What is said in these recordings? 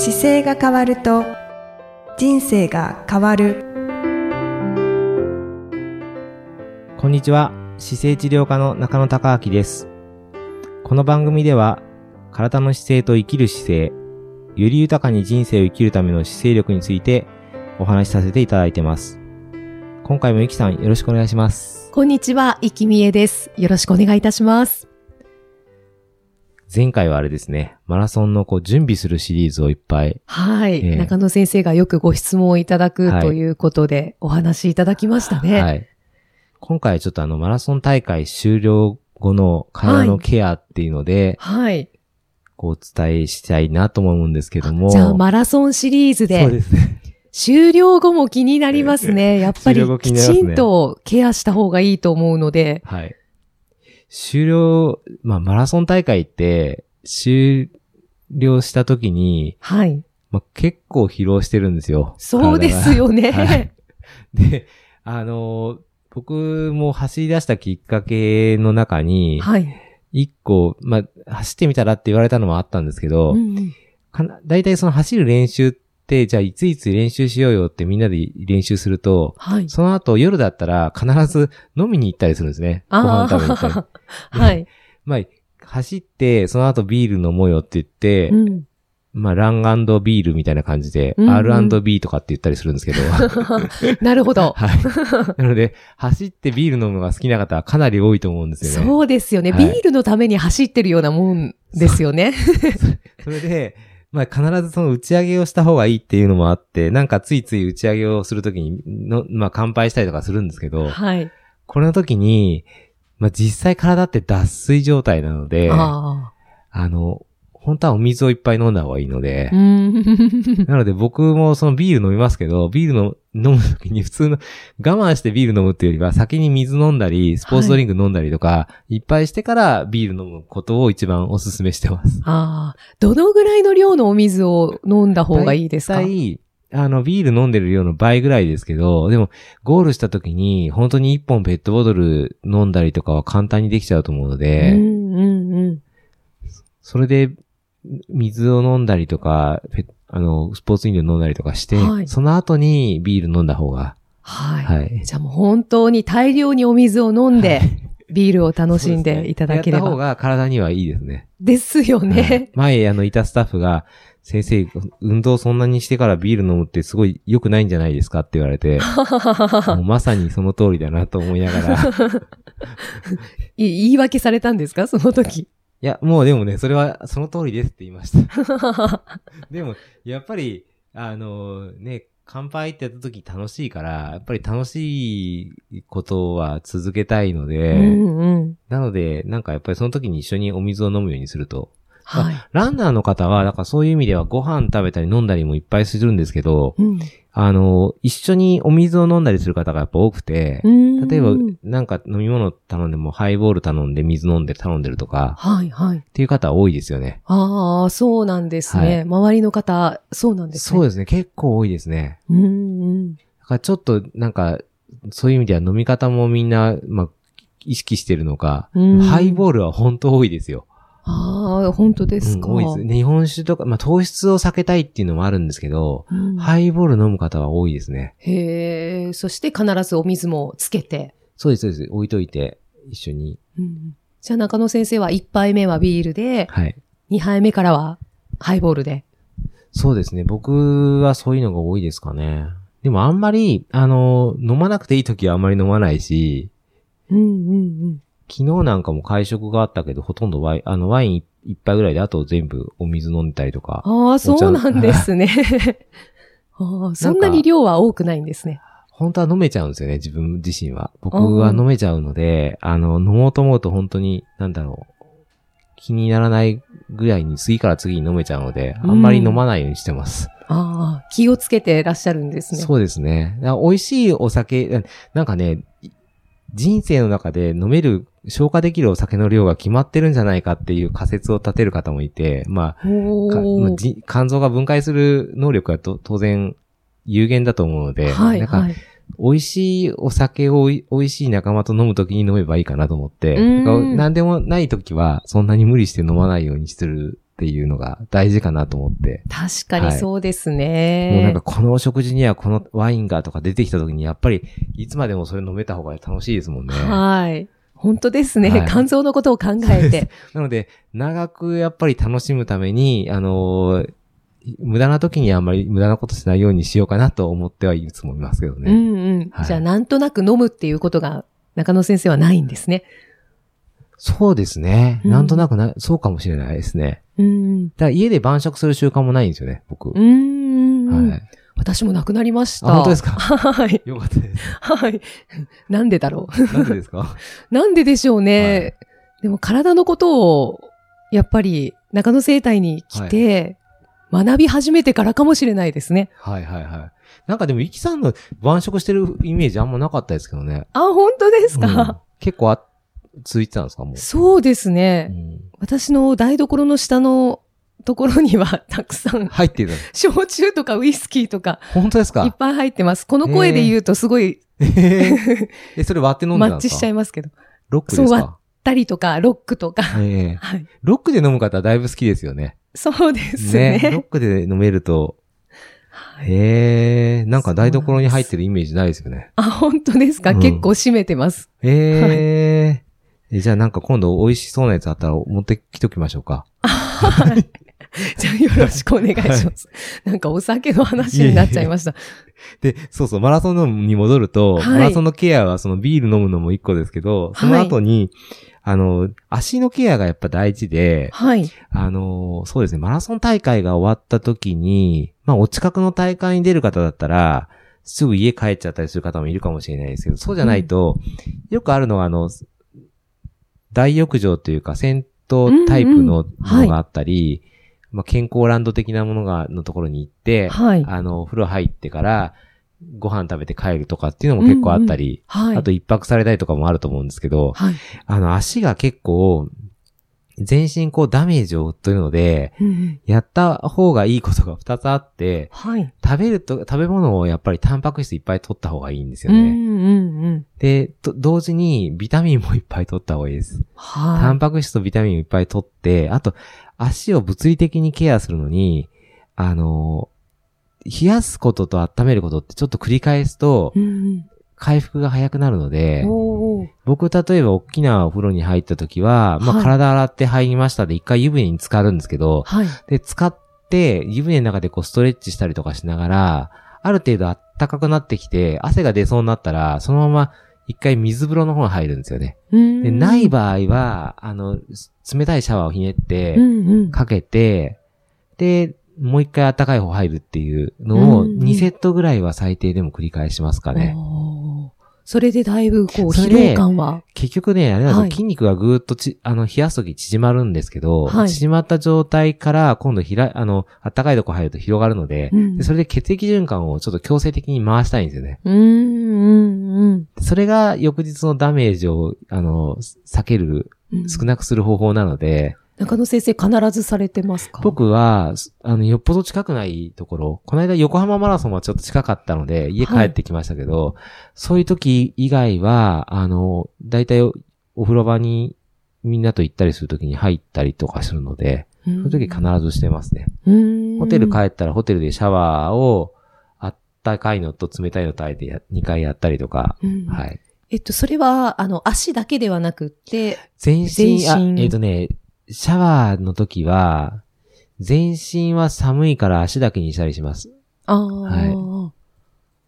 姿勢が変わると人生が変わるこんにちは。姿勢治療科の中野孝明です。この番組では、体の姿勢と生きる姿勢、より豊かに人生を生きるための姿勢力についてお話しさせていただいてます。今回もゆきさんよろしくお願いします。こんにちは、いきみえです。よろしくお願いいたします。前回はあれですね、マラソンのこう準備するシリーズをいっぱい、はい、ええ中野先生がよくご質問をいただくはいということで、お話しいただきましたね。はい。今回はちょっとあのマラソン大会終了後の体のケアっていうので、はい。こうお伝えしたいなと思うんですけども。じゃあ、マラソンシリーズそうで、ですね。終了後も気になりますね。やっぱりきちんとケアした方がいいと思うので。はい。終了、まあ、マラソン大会って、終了した時に、はい。まあ、結構疲労してるんですよ。そうですよね。はいで、あのー僕も走り出したきっかけの中に、はい。一個、まあ、走ってみたらって言われたのもあったんですけど、うんうんかな大体その走る練習って、じゃあいついつ練習しようよってみんなで練習すると、はい。その後夜だったら必ず飲みに行ったりするんですね。ご飯食べに行ったり。ああ、はい。まあ、走って、その後ビール飲もうよって言って、うんまあ、ランビールみたいな感じで、うんうん R&B とかって言ったりするんですけど。なるほど。はい。なので、走ってビール飲むのが好きな方はかなり多いと思うんですよね。そうですよね。はいビールのために走ってるようなもんですよね。それで、まあ、必ずその打ち上げをした方がいいっていうのもあって、なんかついつい打ち上げをするときにの、まあ、乾杯したりとかするんですけど、はい。これの時に、まあ、実際体って脱水状態なので、ああの、本当はお水をいっぱい飲んだ方がいいので。なので僕もそのビール飲みますけど、ビールの飲むときに普通の我慢してビール飲むっていうよりは先に水飲んだり、スポーツドリンク飲んだりとか、い、っぱいしてからビール飲むことを一番お勧めしてます。ああ。どのぐらいの量のお水を飲んだ方がいいですか？あの、ビール飲んでる量の倍ぐらいですけど、でも、ゴールした時に、本当に一本ペットボトル飲んだりとかは簡単にできちゃうと思うのうで、んうんうん。それで、水を飲んだりとか、ペあの、スポーツ飲料飲んだりとかして、はいその後にビール飲んだ方が、はい。はい。じゃあもう本当に大量にお水を飲んで、ビールを楽しんでいただければ。やった方が体にはいいですね。ですよはいね。前、あの、いたスタッフが、先生、運動そんなにしてからビール飲むってすごい良くないんじゃないですかって言われて、もうまさにその通りだなと思いながら、言い訳されたんですか？その時。や、もうでもね、それはその通りですって言いました。でも、やっぱり、あの、ね、乾杯ってやった時楽しいから、やっぱり楽しいことは続けたいのうで、んうん。なので、なんかやっぱりその時に一緒にお水を飲むようにすると、はい。ランナーの方は、だからそういう意味ではご飯食べたり飲んだりもいっぱいするんですけど、うんあの、一緒にお水を飲んだりする方がやっぱ多くて、例えば、なんか飲み物頼んでもハイボール頼んで水飲んで頼んでるとか、はいはい。っていう方多いですよね。ああ、そうなんですね。はい周りの方、そうなんですね。そうですね。結構多いですね。うんうん。だからちょっと、なんか、そういう意味では飲み方もみんな、まあ、意識してるのか、うんハイボールは本当多いですよ。ああ、本当ですか。うん多いです。日本酒とか、まあ、糖質を避けたいっていうのもあるんですけど、うんハイボール飲む方は多いですね。へえ、そして必ずお水もつけて。そうです、そうです。置いといて、一緒に。うんじゃあ中野先生は1杯目はビールで、はい。2杯目からはハイボールで。そうですね。僕はそういうのが多いですかね。でもあんまり、あの、飲まなくていい時はあんまり飲まないし、うんうんうん。昨日なんかも会食があったけど、ほとんどワイン、あの、ワイン一杯ぐらいで、あと全部お水飲んでたりとか。ああ、そうなんですね。そんなに量は多くないんですね。本当は飲めちゃうんですよね、自分自身は。僕は飲めちゃうので、あの、飲もうと思うと本当に、なんだろう。気にならないぐらいに次から次に飲めちゃうので、あんまり飲まないようにしてます。ああ、気をつけてらっしゃるんですね。そうですね。美味しいお酒、なんかね、人生の中で飲める、消化できるお酒の量が決まってるんじゃないかっていう仮説を立てる方もいて、まあ、肝臓が分解する能力はと当然有限だと思うので、はい、なんかはい。美味しいお酒を美味しい仲間と飲むときに飲めばいいかなと思って、何でもないときはそんなに無理して飲まないようにしてるっていうのが大事かなと思って。確かにそうですね。もうなんかこのお食事にはこのワインがとか出てきた時にやっぱりいつまでもそれ飲めた方が楽しいですもんね。はい。本当ですね。はい肝臓のことを考えて。なので、長くやっぱり楽しむために、あのー無駄な時にあんまり無駄なことしないようにしようかなと思ってはいつもいますけどね。うんうん。はいじゃあ、なんとなく飲むっていうことが中野先生はないんですね。そうですね。うんなんとなくな、そうかもしれないですね。うん。だから家で晩食する習慣もないんですよね、僕。うん。はい。私もなくなりました。あ本当ですか？はい。よかったです。はい。なんでだろう。なんでですか？なんででしょうね。でも体のことを、やっぱり中野生態に来て、学び始めてからかもしれないですね。はいはいはい。なんかでも、イキさんの晩食してるイメージあんまなかったですけどね。あ、本当ですか、うん結構あ、ついてたんですかもう？そうですうね。ん私の台所の下のところにはたくさん、入ってる。焼酎とかウイスキーとか本当ですか？いっぱい入ってます。この声で言うとすごいえーえ、それ割って飲んでたんですか？マッチしちゃいますけど。ロックですそうかたりとか、ロックとか。ええはい。ロックで飲む方はだいぶ好きですよね。そうですね。ロックで飲めると、へえ、なんか台所に入ってるイメージないですよね。あ、本当ですか、うん結構締めてます。えええじゃあなんか今度美味しそうなやつあったら持ってきときましょうか。はい。じゃあよろしくお願いします。なんかお酒の話になっちゃいました。で、そうそう、マラソンに戻ると、はいマラソンのケアはそのビール飲むのも一個ですけど、その後に、あの、足のケアがやっぱ大事で、はい。あの、そうですね、マラソン大会が終わった時に、まあ、お近くの大会に出る方だったら、すぐ家帰っちゃったりする方もいるかもしれないですけど、そうじゃないと、よくあるのは、あの、大浴場というか、銭湯タイプのものがあったり、まあ、健康ランド的なものが、のところに行って、はい。あの、風呂入ってから、ご飯食べて帰るとかっていうのも結構あったり、はい。あと一泊されたりとかもあると思うんですけど、はい。あの、足が結構、全身こうダメージを負ってるので、うんうんやった方がいいことが2つあって、はい。食べると、食べ物をやっぱりタンパク質いっぱい取った方がいいんですよね。うんうんうん。で、と同時にビタミンもいっぱい取った方がいいです。タはンパク質とビタミンをいっぱい取って、あと、足を物理的にケアするのに、あの、冷やすことと温めることってちょっと繰り返すとい。、うん回復が早くなるので僕、例えば大きなお風呂に入った時は、まあ、はい体洗って入りましたで、一回湯船に浸かるんですけど、はい。で、使って、湯船の中でこうストレッチしたりとかしながら、ある程度暖かくなってきて、汗が出そうになったら、そのまま一回水風呂の方に入るんですよね。うんで、ない場合は、あの、冷たいシャワーをひねってう、んうん。かけて、で、もう一回暖かい方入るっていうのを、うんうん2セットぐらいは最低でも繰り返しますかね。おーそれでだいぶこう、疲労感は。結局ね、あれなんですよ、はい筋肉がぐーっとち、あの、冷やすとき縮まるんですけど、はい縮まった状態から今度ひら、あの、暖かいとこ入ると広がるので、うんでそれで血液循環をちょっと強制的に回したいんですよね。うんうんそれが翌日のダメージを、あの、避ける、うん。少なくする方法なので、中野先生必ずされてますか？僕は、あの、よっぽど近くないところ、この間横浜マラソンはちょっと近かったので、家帰ってきましたけど、そういう時以外は、あの、だいたいおお風呂場にみんなと行ったりする時に入ったりとかするので、そその時必ずしてますね。ずホテル帰ったらホテルでシャワーを、あったかいのと冷たいのとあえてや2回やったりとか、は。はいい。えっと、それは、あの、足だけではなくって、全身、全身あ、えっ、とね、シャワーの時は、全身は寒いから足だけにしたりします。ああ、は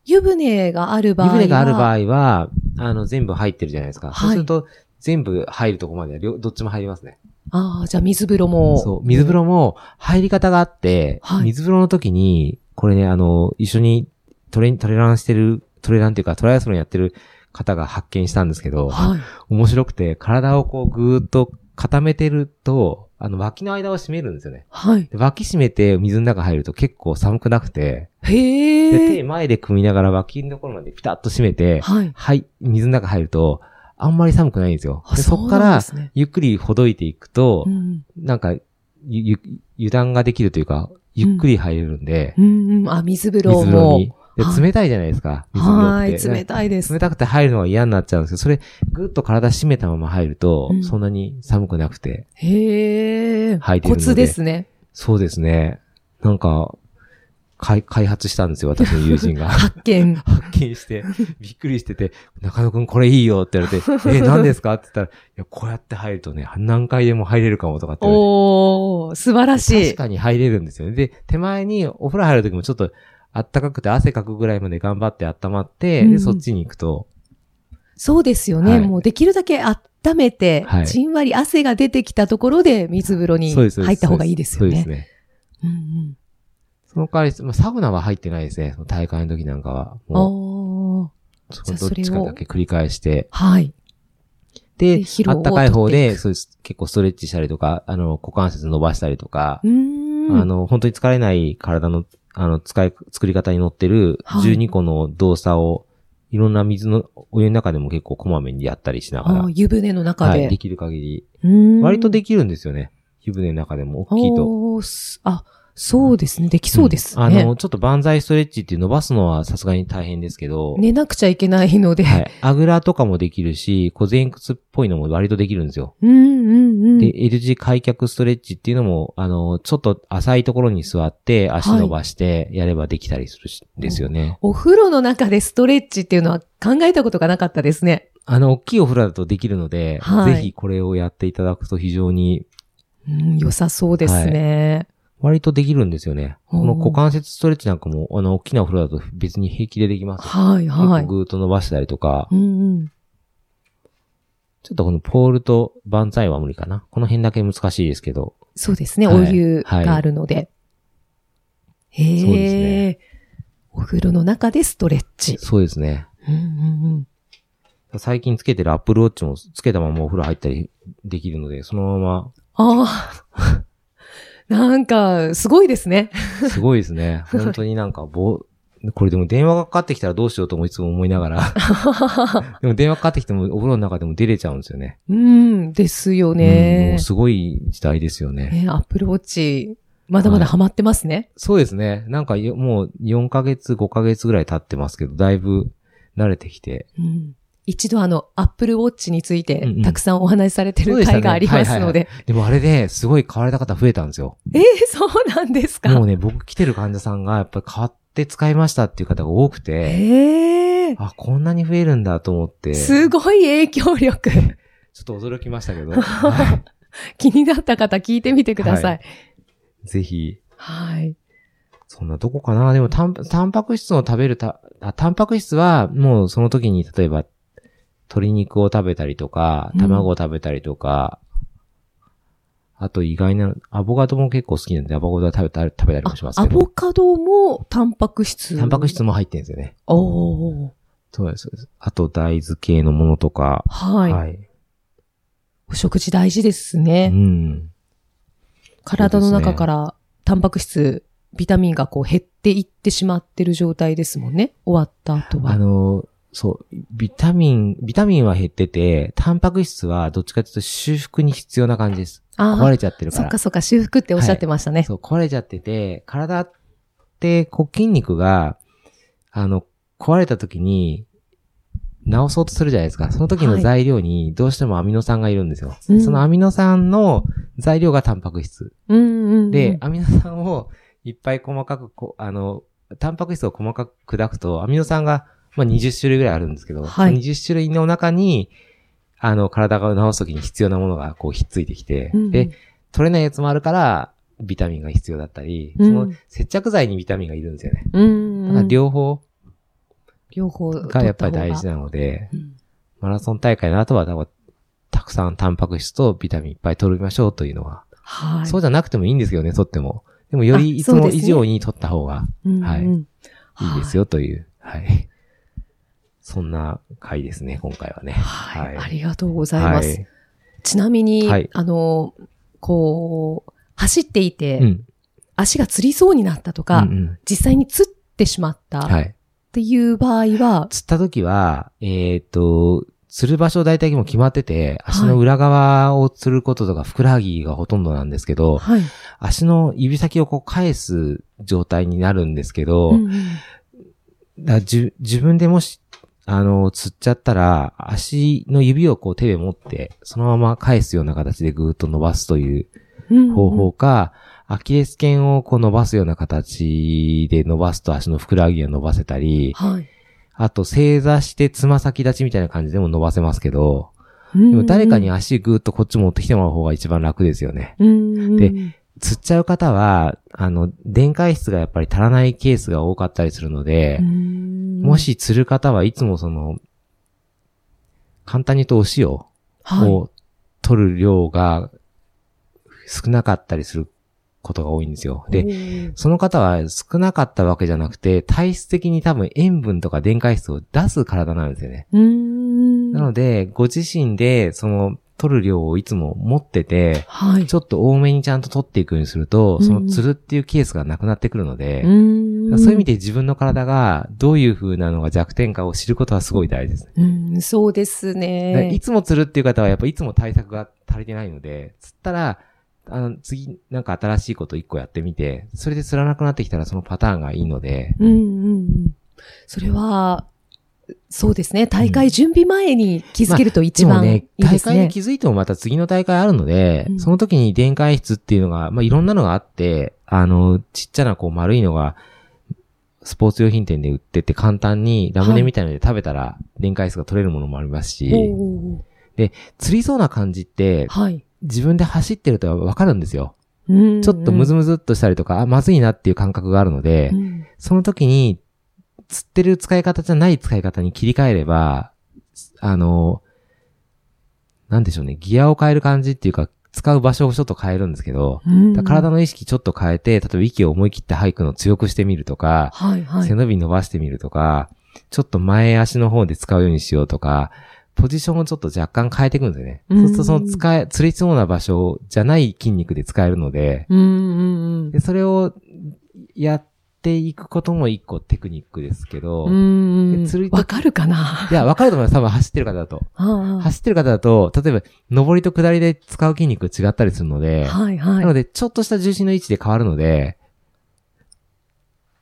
湯船がある場合湯は。船がある場合は、あの、全部入ってるじゃないですか。はいそうすると、全部入るとこまでどっちも入りますね。ああ、じゃあ水風呂も。そう。水風呂も入り方があって、はい水風呂の時に、これね、あの、一緒にトレ、トレランしてる、トレランっていうかトライアスロンやってる方が発見したんですけど、はい。面白くて、体をこうぐーっと固めてると、あの、脇の間を締めるんですよね。はい。で脇締めて水の中入ると結構寒くなくて、へで、手え。前で組みながら脇のところまでピタッと締めて、はい。はい、水の中入ると、あんまり寒くないんですよ。あでそっからゆっくりほどいていくと、うん。なんか、ゆ、ゆ、油断ができるというか、ゆっくり入れるんで、うんうん。あ、水風呂水風呂も。に。ではい冷たいじゃないですか。はい、冷たいです冷。たくて入るのが嫌になっちゃうんですけど、それ、ぐっと体締めたまま入ると、うんそんなに寒くなくて。へえ。履いてるのでコツですね。そうですね。なんか、開開発したんですよ、私の友人が。発見。発見して、びっくりしてて、中野くんこれいいよって言われて、え、何ですか？って言ったら、いや、こうやって入るとね、何回でも入れるかもとかって。おー、素晴らしい確。かに入れるんですよね。で、手前にお風呂入るときもちょっとあったかくて汗かくぐらいまで頑張って温まって、うんで、そっちに行くと、そうですよね。はいもうできるだけ温めて、はいじんわり汗が出てきたところで水風呂に入った方がいいですよね。そうですね。うんうんその代わり、まあ、サウナは入ってないですね。その大会の時なんかは。もおーう、そのどっちかだけ繰り返して。はい。で、あったかい方で、そうです。結構ストレッチしたりとか、あの、股関節伸ばしたりとか。あの、本当に疲れない体の、あの、使い、作り方に載ってるはい12個の動作を、いろんな水の、お湯の中でも結構こまめにやったりしながら湯船の中で。はい、できる限り。割とできるんですよね。湯船の中でも大きいと。あ、そうですね。できそうですね。んあの、ちょっと万歳ストレッチっていう伸ばすのはさすがに大変ですけど、寝なくちゃいけないので。はい。あぐらとかもできるし、小前屈っぽいのも割とできるんですよ。うんうんうん。で、L 字開脚ストレッチっていうのも、あの、ちょっと浅いところに座って足伸ばしてやればできたりするし、ですよね。お風呂の中でストレッチっていうのは考えたことがなかったですね。あの、大きいお風呂だとできるので、はいぜひこれをやっていただくと非常にうん、良さそうですね。割とできるんですよね。この股関節ストレッチなんかも、あの、大きなお風呂だと別に平気でできます。はいはい。ぐーっと伸ばしたりとか、うんうん。ちょっとこのポールと万歳は無理かな。この辺だけ難しいですけど。そうですね。はいお湯があるので。へえ。そうですねお風呂の中でストレッチ。そうですね。うんうんうん。最近つけてるアップルウォッチもつけたままお風呂入ったりできるので、そのまああ。なんか、すごいですね。ま、すごいですね。本当になんか、ぼ、これでも電話がかかってきたらどうしようともいつも思いながら。でも電話かかってきてもお風呂の中でも出れちゃうんですよね。うん、ですよねう。すごい時代ですよね。ね、アップルウォッチ、まだまだハマってますね。そうですね。なんかよもう4ヶ月、5ヶ月ぐらい経ってますけど、だいぶ慣れてきて。うん一度あの、アップルウォッチについてたくさんお話しされてる回がありますので。でもあれですごい買われた方増えたんですよ。えー、そうなんですか？もうね、僕来てる患者さんがやっぱり買って使いましたっていう方が多くて、ええあ、こんなに増えるんだと思って、ちょすごい影響力。っと驚きましたけど、は気になった方聞いてみてください。い。ぜひ、はい。そんなどこかな。でもタン、タンパク質を食べるた、あ、タンパク質はもうその時に例えば、鶏肉を食べたりとか、うん卵を食べたりとか、あと意外な、アボカドも結構好きなんで、アボカドは食べたり、食べたりもしますけど。ボカドもタンパク質。タンパク質も入ってるんですよね。おー。そうです、そうです。あと大豆系のものとか。はい。はい。お食事大事ですうね。ん。体の中からタンパク質、ビタミンがこう減っていってしまってる状態ですもんね。終わった後は。あの、そう、ビタミン、ビタミンは減ってて、タンパク質はどっちかというと修復に必要な感じです。あ壊れちゃってるからそっか。そっか、修復っておっしゃってましたね。そう、壊れちゃってて、体って、こう筋肉が、あの、壊れた時に、治そうとするじゃないですか。その時のはい材料にどうしてもアミノ酸がいるんですよ。うんそのアミノ酸の材料がタンパク質。うんうんうん。で、アミノ酸をいっぱい細かくこ、あの、タンパク質を細かく砕くと、アミノ酸が、まあ、20種類ぐらいあるんですけど、はい20種類の中に、あの、体が治すときに必要なものがこうひっついてきて、うんうんで、取れないやつもあるから、ビタミンが必要だったり、うんその接着剤にビタミンがいるんですよね。うんうん。だから両方両方がやっぱり大事な。なので、うんマラソン大会の後は、たくさんタンパク質とビタミンいっぱい取りましょうというのは、はい。そうじゃなくてもいいんですけどね、取っても。でもよりあいつも以上に取った方がうんうんはいいいですよという、はい。そんな回ですね、今回はね。はい。はいありがとうございます。はいちなみに、はいあの、こう、走っていて、うん。足がつりそうになったとか、うんうん実際につってしまったっはい。ていう場合は、釣った時は、えっ、と、釣る場所大体もう決まってて、足の裏側を釣ることとか、ふくらはぎがほとんどなんですけど、はい。足の指先をこう返す状態になるんですけど、うん自分でもし、あの、釣っちゃったら、足の指をこう手で持って、そのまま返すような形でぐーっと伸ばすという方法か、アキレス腱をこう伸ばすような形で伸ばすと足のふくらはぎが伸ばせたり、はい。あと正座してつま先立ちみたいな感じでも伸ばせますけど、ででも誰かに足ぐーっとこっち持ってきてもらう方が一番楽ですよね。でで、釣っちゃう方は、あの、電解質がやっぱり足らないケースが多かったりするので、も、し釣る方はいつもその、簡単に言うとお塩はい、を取る量が少なかったりすることが多いんですよ。で、で、その方は少なかったわけじゃなくて、体質的に多分塩分とか電解質を出す体なんですよね。うん。なので、ご自身でその取る量をいつも持ってて、はい。ちょっと多めにちゃんと取っていくようにすると、うんその釣るっていうケースがなくなってくるので、んそういう意味で自分の体がどういう風なのが弱点かを知ることはすごい大事ですね。うん、そうですね。いつも釣るっていう方はやっぱいつも対策が足りてないので、釣ったら、あの、次、なんか新しいこと一個やってみて、それで釣らなくなってきたらそのパターンがいいので、うんうんうん。それは、そうですね。大会準備前に気づけると一番いいでもね、ですね。大会に気づいてもまた次の大会あるので、うんその時に電解質っていうのが、まあ、いろんなのがあって、あの、ちっちゃなこう丸いのが、スポーツ用品店で売ってて簡単にラムネみたいなので食べたら電解質が取れるものもありますし、おー釣りそうな感じってはい。自分で走ってるとわかるんですよ。ちちょっとムズムズっとしたりとか、あ、まずいなっていう感覚があるので、うんその時に、釣ってる使い方じゃない使い方に切り替えれば、あの、なんでしょうね、ギアを変える感じっていうか、使う場所をちょっと変えるんですけど、うん体の意識ちょっと変えて、例えば息を思い切って吐くのを強くしてみるとか、はいはい背。伸び伸ばしてみるとか、ちょっと前足の方で使うようにしようとか、ポジションをちょっと若干変えていくんですよね。うんそうするとその使え、釣れそうな場所じゃない筋肉で使えるので、うんうんうんで、それをやっていくことも一個テクニックですけど、わかるかな？いや、わかると思います。多分走ってる方だと。走ってる方だと、例えば、上りと下りで使う筋肉違ったりするので、はいはい。なので、ちょっとした重心の位置で変わるので、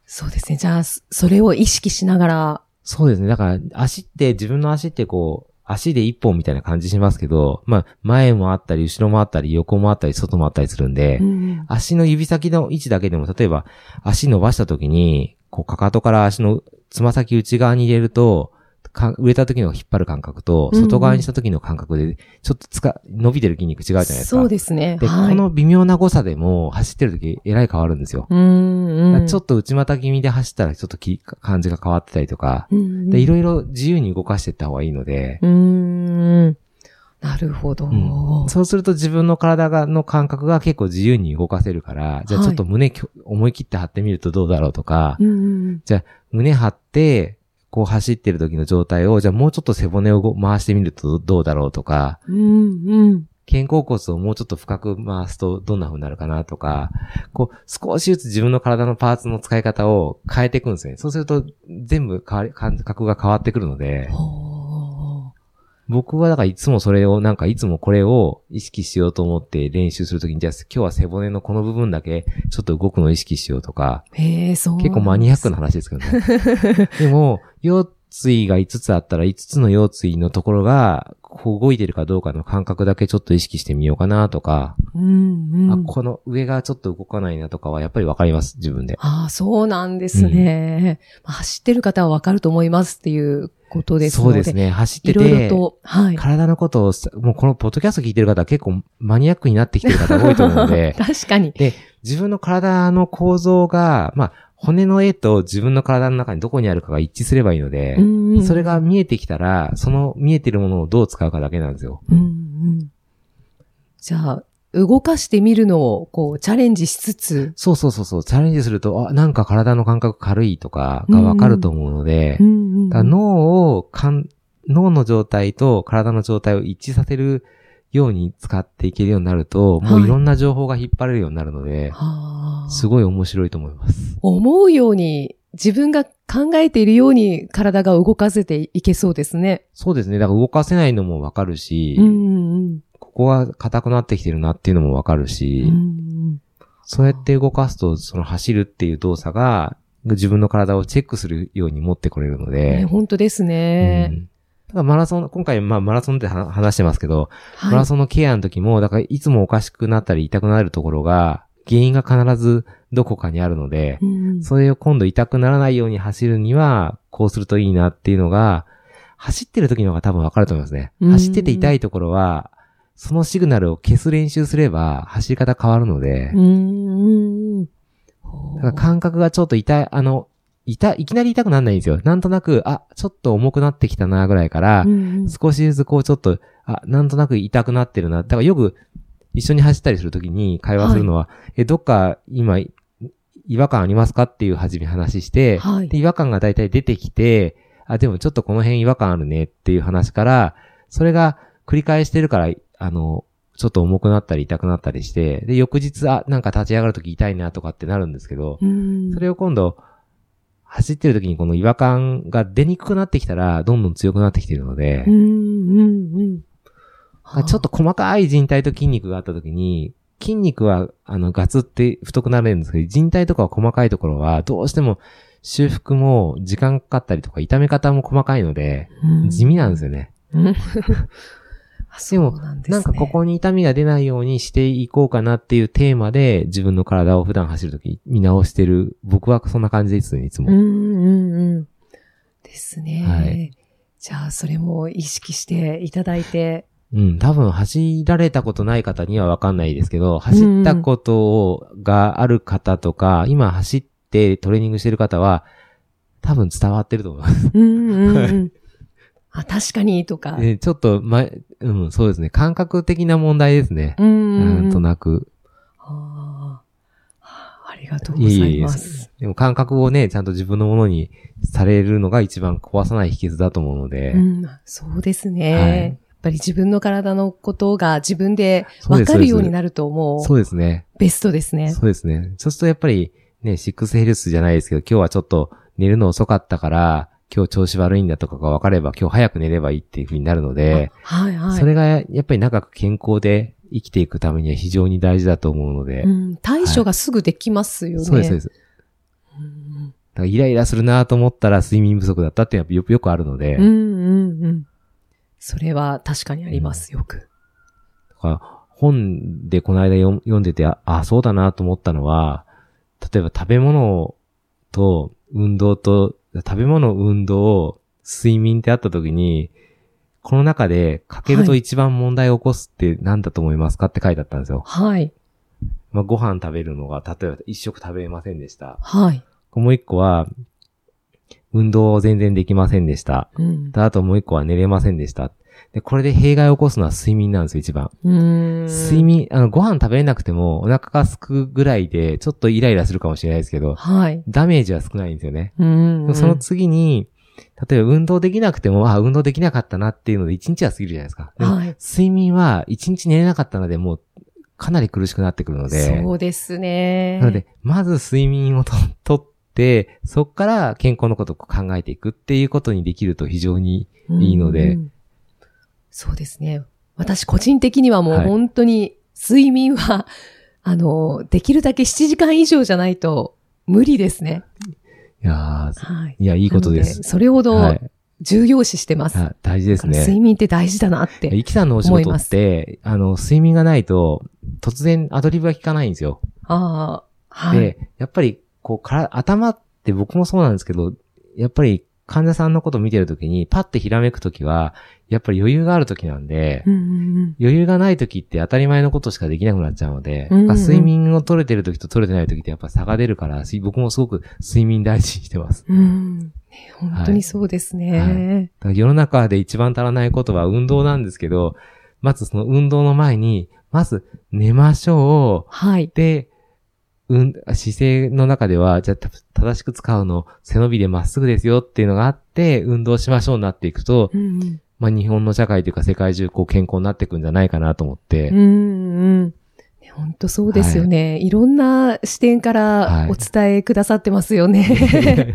そうですね。じゃあ、そそれを意識しながら、そうですね。だから、足って、自分の足ってこう、足で一本みたいな感じしますけど、まあ、前もあったり、後ろもあったり、横もあったり、外もあったりするんで、うん足の指先の位置だけでも、例えば、足伸ばした時に、こう、かかとから足のつま先内側に入れると、か売れた時の引っ張る感覚と、外側にした時の感覚で、ちょっとつか、伸びてる筋肉違うじゃないですか。そうですね。で、はい、この微妙な誤差でも、走ってる時、えらい変わるんですよ。うんうん、ちょっと内股気味で走ったら、ちょっとき感じが変わってたりとか、うんうん、で、いろいろ自由に動かしていった方がいいので、うーん。なるほど。うんそうすると自分の体が、の感覚が結構自由に動かせるから、じゃあちょっと胸きょ、思い切って張ってみるとどうだろうとか、うんうん胸張って、こう走ってる時の状態を、じゃあもうちょっと背骨をご回してみるとどうだろうとか、うんうん肩甲骨をもうちょっと深く回すとどんな風になるかなとか、こう少しずつ自分の体のパーツの使い方を変えていくんですよね。そうすると全部変わり感覚が変わってくるので、ほ僕はだからいつもそれを、なんかいつもこれを意識しようと思って練習するときに、じゃあ今日は背骨のこの部分だけちょっと動くのを意識しようとか、うへえ、そう。結構マニアックな話ですけどね。でも、腰椎が5つあったら5つの腰椎のところが、こう動いてるかどうかの感覚だけちょっと意識してみようかなとか、うんうん。あ、この上がちょっと動かないなとかはやっぱりわかります、自分で。ああ、そうなんですね。まあ走ってる方はわかると思いますっていうことですので。そうですね。走っていろいろて、と、はい。体のことをさ、もうこのポッドキャスト聞いてる方は結構マニアックになってきてる方多いと思うので、確かに。で、自分の体の構造が、まあ、骨の絵と自分の体の中にどこにあるかが一致すればいいので、うんうん。それが見えてきたら、その見えてるものをどう使うかだけなんですよ。うんうん。じゃあ、動かしてみるのを、こう、チャレンジしつつ、そうそうそうそう、チャレンジすると、あ、なんか体の感覚軽いとかがわかると思うので、うんうん。だから脳をかん、脳の状態と体の状態を一致させるように使っていけるようになると、もうはいいろんな情報が引っ張れるようになるので、はあすごい面白いと思います。思うように、自分が考えているように体が動かせていけそうですね。そうですね。だから動かせないのもわかるし、うんうんここは硬くなってきてるなっていうのもわかるうし、んうんそうやって動かすと、その走るっていう動作が、自分の体をチェックするように持ってこれるので。ね本当ですうね。んだからマラソン、今回まあマラソンっては話してますけど、はい。マラソンのケアの時も、だからいつもおかしくなったり痛くなるところが、原因が必ずどこかにあるので、うん。それを今度痛くならないように走るには、こうするといいなっていうのが、走ってる時の方が多分わかると思いますね。うん。走ってて痛いところは、そのシグナルを消す練習すれば、走り方変わるので、だから感覚がちょっと痛い、あの、痛、いきなり痛くならないんですよ。なんとなく、あ、ちょっと重くなってきたな、ぐらいから、うんうん少しずつこうちょっと、あ、なんとなく痛くなってるな。だからよく一緒に走ったりするときに会話するのは、え、どっか今い違和感ありますかっていう初め話して、はいで、違和感が大体出てきて、あ、でもちょっとこの辺違和感あるねっていう話から、それが繰り返してるから、あの、ちょっと重くなったり痛くなったりして、で、翌日、あ、なんか立ち上がるとき痛いなとかってなるんですけど、うんそれを今度、走ってる時にこの違和感が出にくくなってきたら、どんどん強くなってきてるので、うんうんうん。ちょっと細かい人体と筋肉があった時に、筋肉は、あの、ガツって太くなれるんですけど、人体とかは細かいところは、どうしても修復も時間かかったりとか、痛め方も細かいので、うん。地味なんですよね。でもそうなんですねなんかここに痛みが出ないようにしていこうかなっていうテーマで、自分の体を普段走るとき見直してる。僕はそんな感じですね、いつも。うんうんうん。ですね。はいじゃあ、それも意識していただいて。うん、多分走られたことない方にはわかんないですけど、走ったことをがある方とか、今走ってトレーニングしてる方は、多分伝わってると思います。うんうんうん。あ、確かに、とか。えちょっと、ま、うん、そうですね。感覚的な問題ですね。うん。なんとなく。あーありがとうございいえいえます。でも感覚をね、ちゃんと自分のものにされるのが一番壊さない秘訣だと思うので。うん、そうですね。はいやっぱり自分の体のことが自分で分かるようになるともそうですね。うベストですね。そうですね。そうするとやっぱりね、シックスヘルスじゃないですけど、今日はちょっと寝るの遅かったから、今日調子悪いんだとかが分かれば、今日早く寝ればいいっていう風になるので、はいはい。それがやっぱり長く健康で生きていくためには非常に大事だと思うので、うん、対処がすぐできますよね。そうです、そうです。うんだからイライラするなと思ったら睡眠不足だったってよよくあるので、うんうんうん。それは確かにあります、よく。だから本でこの間読読んでて、あ、あそうだなと思ったのは、例えば食べ物と運動と、食べ物、運動、睡眠ってあった時に、この中でかけると一番問題を起こすって何だと思いますかって書いてあったんですよ。はい。まあ、ご飯食べるのが、例えば一食食べませんでした。はい。もう一個は、運動を全然できませんでした。うん。であともう一個は寝れませんでした。で、これで弊害を起こすのは睡眠なんですよ、一番。睡。眠、あの、ご飯食べれなくてもお腹が空くぐらいで、ちょっとイライラするかもしれないですけど、はい。ダメージは少ないんですよね。うんその次に、例えば運動できなくても、あ、運動できなかったなっていうので1日は過ぎるじゃないですか。はい。睡眠は1日寝れなかったので、もうかなり苦しくなってくるので、そうですね。なので、まず睡眠をととって、そこから健康のことを考えていくっていうことにできると非常にいいのでうんそうですね。私個人的にはもうはい本当に睡眠は、あの、できるだけ7時間以上じゃないと無理ですね。いやーはい。いや、いいことで。す。それほどはい。重要視してます。あ大事ですだから睡ね。眠って大事だなって。イキさんのお仕事って、あの、睡眠がないと、突然アドリブが効かないんですよ。ああ、はい。で、やっぱり、こう、から、頭って僕もそうなんですけど、やっぱり患者さんのことを見てるときに、パッてひらめくときは、やっぱり余裕があるときなんで、うんうんうん余裕がないときって当たり前のことしかできなくなっちゃうので、うんうんなんか睡眠を取れてるときと取れてないときってやっぱ差が出るから、す僕もすごく睡眠大事にしてます。うん。ね本当にそうですね。だから世の中で一番足らないことは運動なんですけど、まずその運動の前に、まず寝ましょう。はい。で、うん、姿勢の中では、じゃ正しく使うの、背伸びでまっすぐですよっていうのがあって、運動しましょうになっていくと、うんうんまあ日本の社会というか世界中こう健康になっていくんじゃないかなと思って、うんうん。ね本当そうですよね、い。ろんな視点かはいらお伝えくださってますよね。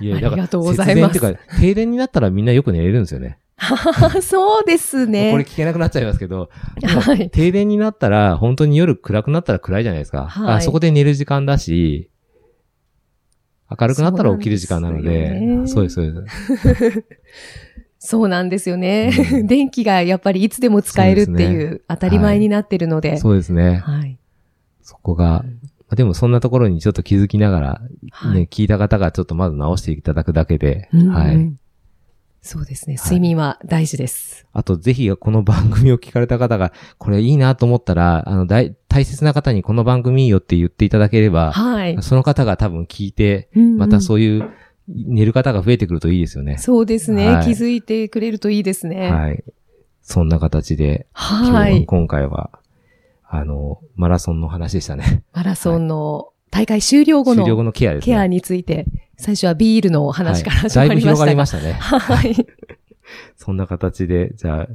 いありがとうございますか、停電になったらみんなよく寝れるんですよね。そうですね。これ聞けなくなっちゃいますけど、はい。停電になったら、本当に夜暗くなったら暗いじゃないですか。はいあそこで寝る時間だし、明るくなったら起きる時間なので、そうです、そうです。そうなんですよね。うん電気がやっぱりいつでも使えるっていう当たり前になってるので。そうですね。はい。そこが、まあでもそんなところにちょっと気づきながら、はいね、聞いた方がちょっとまず直していただくだけで、うんうんはい。そうですね。はい睡眠は大事です。あと、ぜひこの番組を聞かれた方が、これいいなと思ったら、あの、大、大切な方にこの番組いいよって言っていただければ、はい。その方が多分聞いて、またそういう、寝る方が増えてくるといいですよね。そうですね、はい気づいてくれるといいですね。はい。そんな形で、はい。今回は、あの、マラソンの話でしたね。マラソンの大会終了後終了後ののケアですね。ケアについて、最初はビールのお話からはい始まりましたが。だいぶ広がりましたね。はい。そんな形で、じゃあ、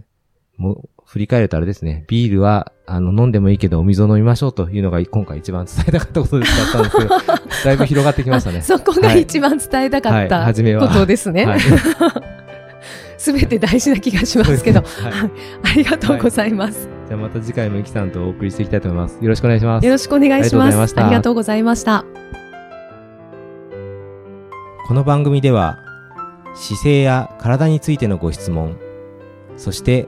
もう、振り返るとあれですね。ビールは、あの、飲んでもいいけど、お水を飲みましょうというのが、今回一番伝えたかったことで使ったんですけど、だいぶ広がってきましたね。そこが一番伝えたかっはいた初めはことですねはい。すべて大事な気がしますけど、ねはいありがとうございます。じゃあまた次回もゆきさんとお送りしていきたいと思います。よろしくお願いしますよ。ろしくお願いします。ありがとうございました。この番組では姿勢や体についてのご質問そして